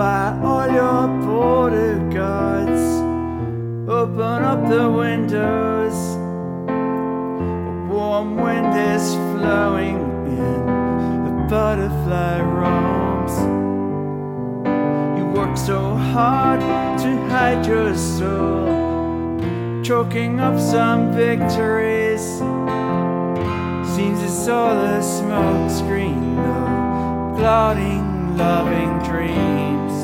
by all your border guards. Open up the windows. A warm wind is flowing in. A butterfly roams. You work so hard to hide your soul, choking up some victories. Seems it's all a smoke screen, though, clouding loving dreams.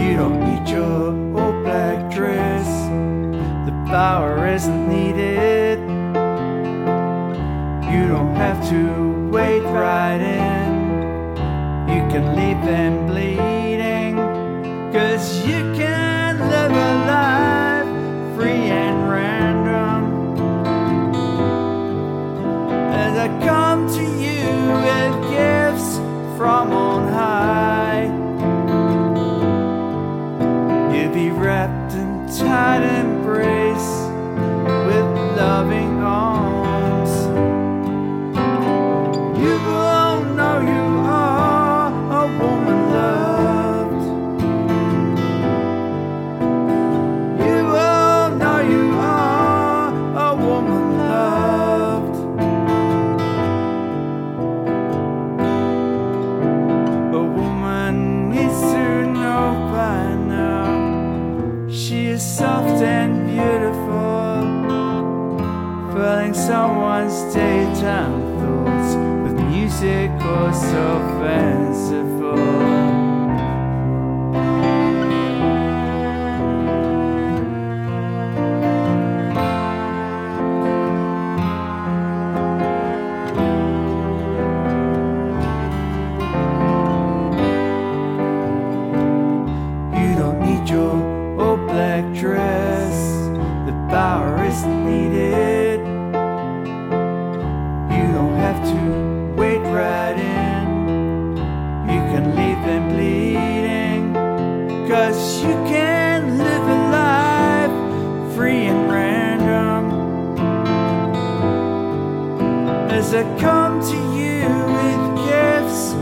You don't need your old black dress, the power isn't needed. You don't have to wait right in, you can leave them bleeding. Cause you can filling someone's daytime thoughts with music or so fanciful. Have to wait right in. You can leave them bleeding. Cause you can live a life free and random. As I come to you with gifts